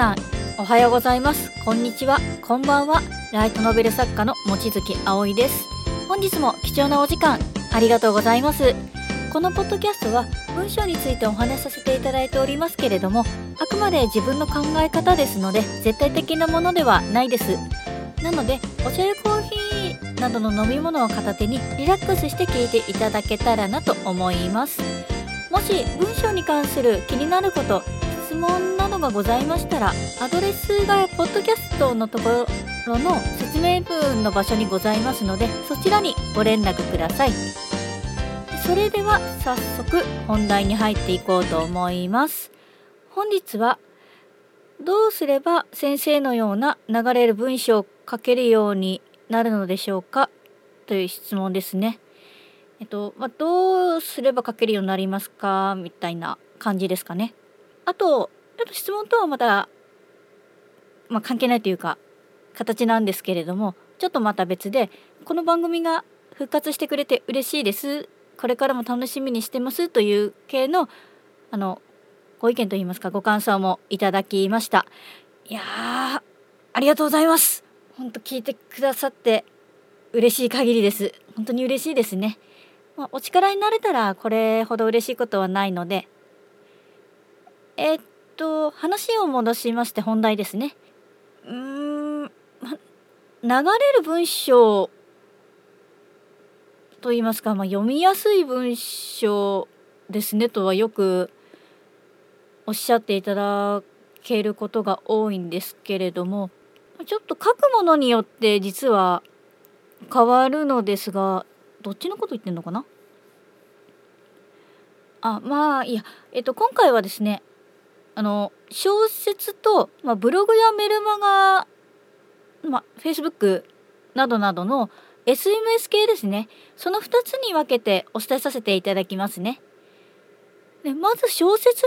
さんおはようございます。こんにちは。こんばんは。ライトノベル作家の望月葵です。本日も貴重なお時間ありがとうございます。このポッドキャストは文章についてお話しさせていただいておりますけれどもあくまで自分の考え方ですので絶対的なものではないです。なのでお茶やコーヒーなどの飲み物を片手にリラックスして聞いていただけたらなと思います。もし文章に関する気になること質問どがございましたらアドレスがポッドキャストのところの説明文の場所にございますのでそちらにご連絡くださいそれでは早速本題に入っていこうと思います本日はどうすれば先生のような流れる文章を書けるようになるのでしょうかという質問ですねえっと、まあ、どうすれば書けるようになりますかみたいな感じですかね。あと、ちょっと質問とはまた、まあ、関係ないというか、形なんですけれども、ちょっとまた別で、この番組が復活してくれて嬉しいです。これからも楽しみにしてますという系の、あの、ご意見といいますか、ご感想もいただきました。いやー、ありがとうございます。本当聞いてくださって嬉しい限りです。本当に嬉しいですね。まあ、お力になれたらこれほど嬉しいことはないので、えー、っと、話を戻しまして本題ですね。うーん、ま、流れる文章と言いますか、まあ、読みやすい文章ですねとはよくおっしゃっていただけることが多いんですけれどもちょっと書くものによって実は変わるのですがどっちのこと言ってんのかな？あまあいやえっと今回はですねあの小説と、まあ、ブログやメルマガ、まあ、Facebook などなどの SMS 系ですねその2つに分けてお伝えさせていただきますね。でまず小説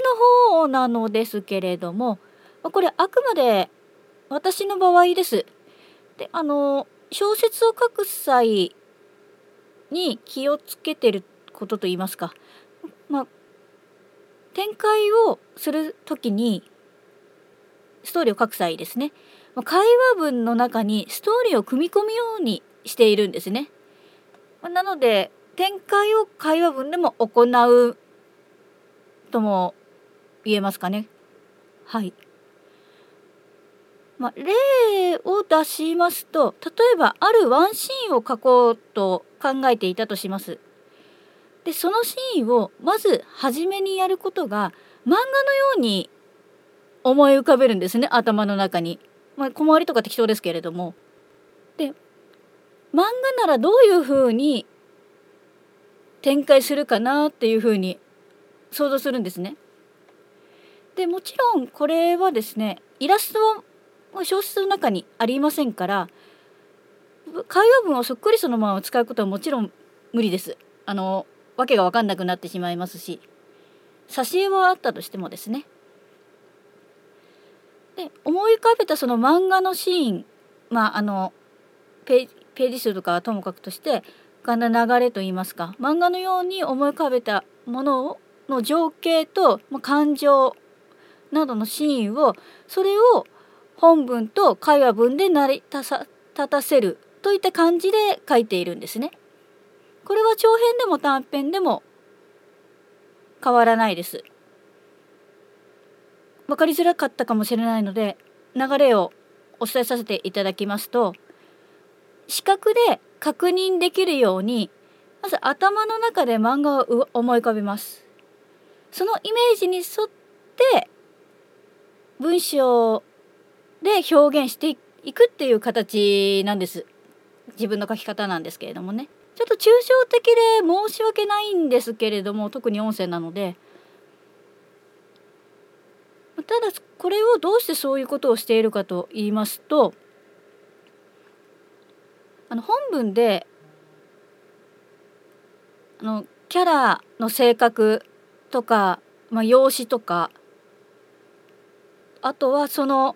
の方なのですけれどもこれあくまで私の場合です。であの小説を書く際に気をつけてることといいますか、まあ、展開をする時にストーリーを書く際ですね会話文の中にストーリーを組み込むようにしているんですね。なので展開を会話文でも行うとも言えますかね。はい。まあ、例を出しますと例えばあるワンシーンを書こうと考えていたとします。でそのシーンをまず初めにやることが漫画のように思い浮かべるんですね頭の中に。まあ、小回りとか適当ですけれども。で漫画ならどういうふうに展開するかなっていうふうに想像するんですね。でもちろんこれはですねイラストは小説の中にありませんから会話文をそっくりそのまま使うことはもちろん無理です。あのわけが分かんなくなってしまいますし挿絵はあったとしてもですね。で思い浮かべたその漫画のシーンまああのページ数とかはともかくとしてがんだ流れといいますか漫画のように思い浮かべたものの情景と感情などのシーンをそれを本文と会話文で成り立たせるといった感じで書いているんですね。これは長編でも短編でも変わらないです。分かりづらかったかもしれないので流れをお伝えさせていただきますと視覚で確認できるようにまず頭の中で漫画を思い浮かべます。そのイメージに沿って文章で表現していくっていう形なんです。自分の書き方なんですけれどもね。ちょっと抽象的で申し訳ないんですけれども特に音声なので。ただこれをどうしてそういうことをしているかと言いますとあの本文であのキャラの性格とか、まあ、容姿とかあとはその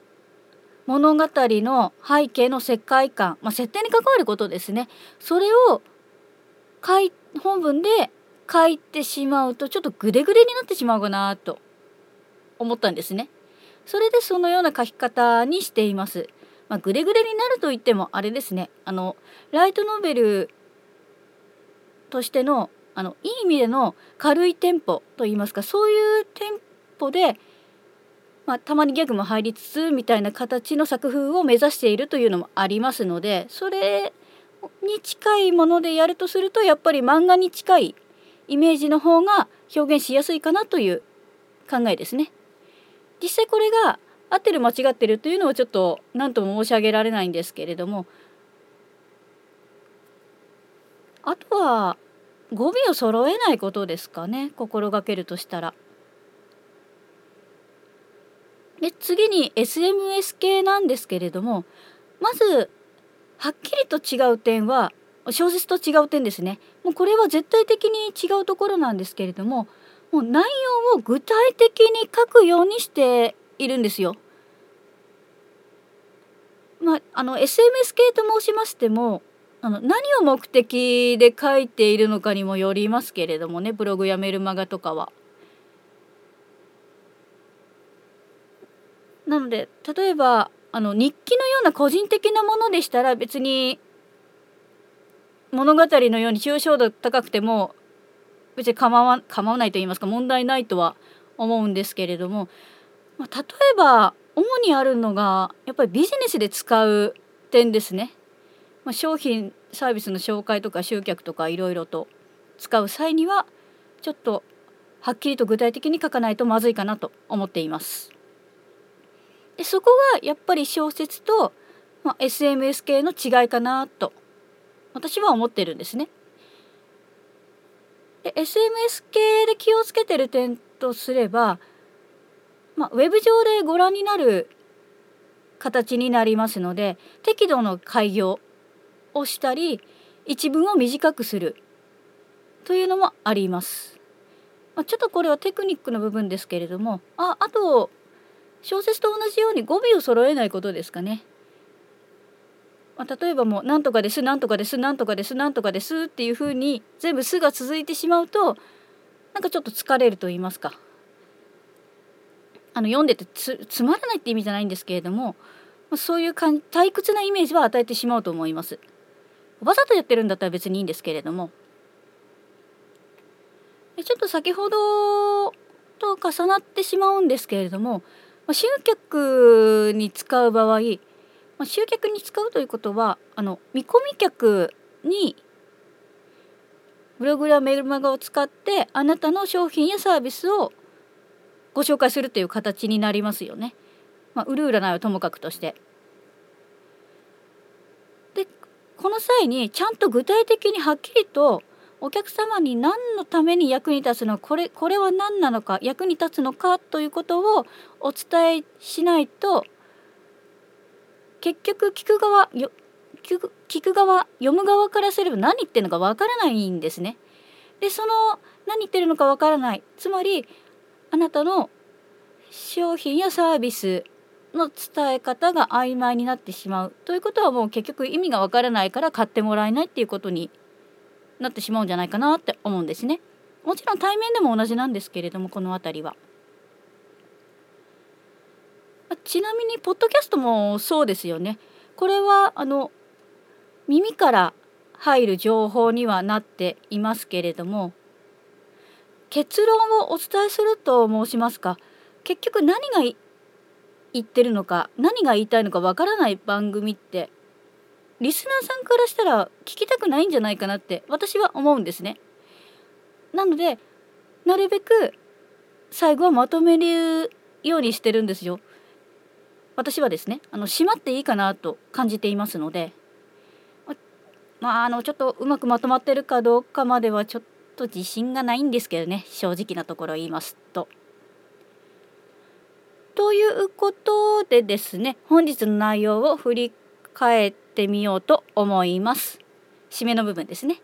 物語の背景の世界観、まあ、設定に関わることですね。それを書い本文で書いてしまうとちょっとグレグレになってしまうかなと思ったんですね。それでそのような書き方にしています。まあ、グレグレになると言ってもあれですねあのライトノベルとしてのあのいい意味での軽いテンポといいますかそういうテンポで、まあ、たまにギャグも入りつつみたいな形の作風を目指しているというのもありますのでそれに近いものでやるとするとやっぱり漫画に近いイメージの方が表現しやすいかなという考えですね。実際これが合ってる間違ってるというのはちょっと何とも申し上げられないんですけれどもあとは語尾を揃えないことですかね心がけるとしたら。で次に SMS 系なんですけれどもまずはっきりと違う点は小説と違う点ですねもうこれは絶対的に違うところなんですけれどももう内容を具体的に書くようにしているんですよ。まあ、あの SMS 系と申しましてもあの何を目的で書いているのかにもよりますけれどもねブログやメルマガとかは。なので例えばあの日記のような個人的なものでしたら別に物語のように抽象度高くても別に構わ構わないと言いますか問題ないとは思うんですけれども、まあ、例えば主にあるのがやっぱりビジネスで使う点ですね。まあ、商品サービスの紹介とか集客とかいろいろと使う際にはちょっとはっきりと具体的に書かないとまずいかなと思っています。でそこがやっぱり小説と、まあ、SMS 系の違いかなと私は思ってるんですね。で SMS 系で気をつけてる点とすれば、まあ、ウェブ上でご覧になる形になりますので適度の開業をしたり一文を短くするというのもあります。まあ、ちょっとこれはテクニックの部分ですけれどもああと小説と同じように語尾を揃えないことですかね。まあ、例えばもう「なんとかですなんとかですなんとかですなんとかです」っていうふうに全部「す」が続いてしまうとなんかちょっと疲れると言いますかあの読んでてつつまらないって意味じゃないんですけれども、まあ、そういうかん退屈なイメージは与えてしまうと思います。わざとやってるんだったら別にいいんですけれどもちょっと先ほどと重なってしまうんですけれどもまあ集客に使う場合まあ集客に使うということはあの見込み客にブログやメルマガを使ってあなたの商品やサービスをご紹介するという形になりますよね。まあ、売る売らないはともかくとして。でこの際にちゃんと具体的にはっきりとお客様に何のために役に立つの？これこれは何なのか？役に立つのか？ということをお伝えしないと結局聞く側よ聞く聞く側読む側からすれば何言ってるのかわからないんですね。でその何言ってるのかわからない。つまりあなたの商品やサービスの伝え方が曖昧になってしまう。ということはもう結局意味がわからないから買ってもらえないっていうことになってしまうんじゃないかなって思うんですね。もちろん対面でも同じなんですけれどもこの辺りは。ちなみにポッドキャストもそうですよね。これはあの耳から入る情報にはなっていますけれども結論をお伝えすると申しますか結局何が言ってるのか何が言いたいのかわからない番組ってリスナーさんからしたら聞きたくないんじゃないかなって私は思うんですね。なのでなるべく最後はまとめるようにしてるんですよ。私はですねあの閉まっていいかなと感じていますのでまああのちょっとうまくまとまってるかどうかまではちょっと自信がないんですけどね正直なところ言いますと。ということでですね本日の内容を振り返ってみようと思います。締めの部分ですね。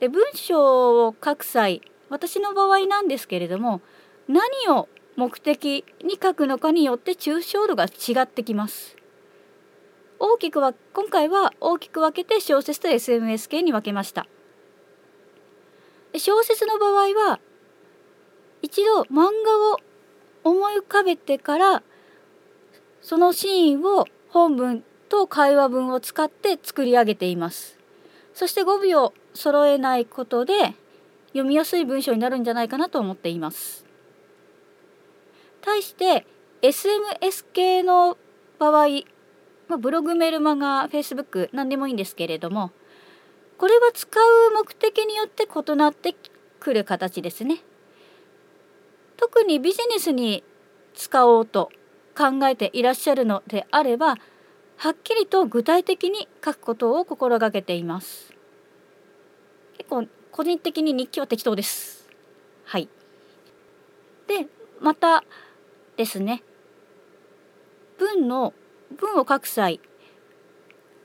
で文章を書く際私の場合なんですけれども何を目的に書くのかによって抽象度が違ってきます。大きくは今回は大きく分けて小説と SMS 系に分けました。小説の場合は一度漫画を思い浮かべてからそのシーンを本文と会話文を使って作り上げています。そして語尾を揃えないことで読みやすい文章になるんじゃないかなと思っています。対して SMS 系の場合、まあ、ブログメルマガ Facebook 何でもいいんですけれどもこれは使う目的によって異なってくる形ですね。特にビジネスに使おうと考えていらっしゃるのであればはっきりと具体的に書くことを心がけています。結構個人的に日記は適当です。はい。でまたですね。文の文を書く際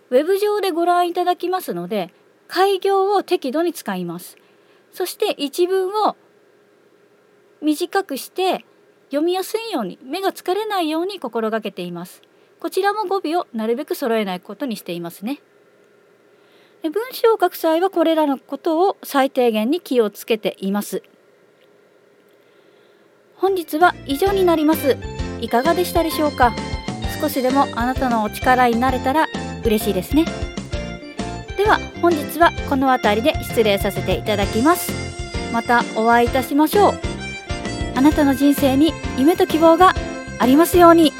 ウェブ上でご覧いただきますので開業を適度に使います。そして一文を短くして読みやすいように目が疲れないように心がけています。こちらも語尾をなるべく揃えないことにしていますね。文章を書く際はこれらのことを最低限に気をつけています。本日は以上になります。いかがでしたでしょうか？少しでもあなたのお力になれたら嬉しいですね。では本日はこの辺りで失礼させていただきます。またお会いいたしましょう。あなたの人生に夢と希望がありますように。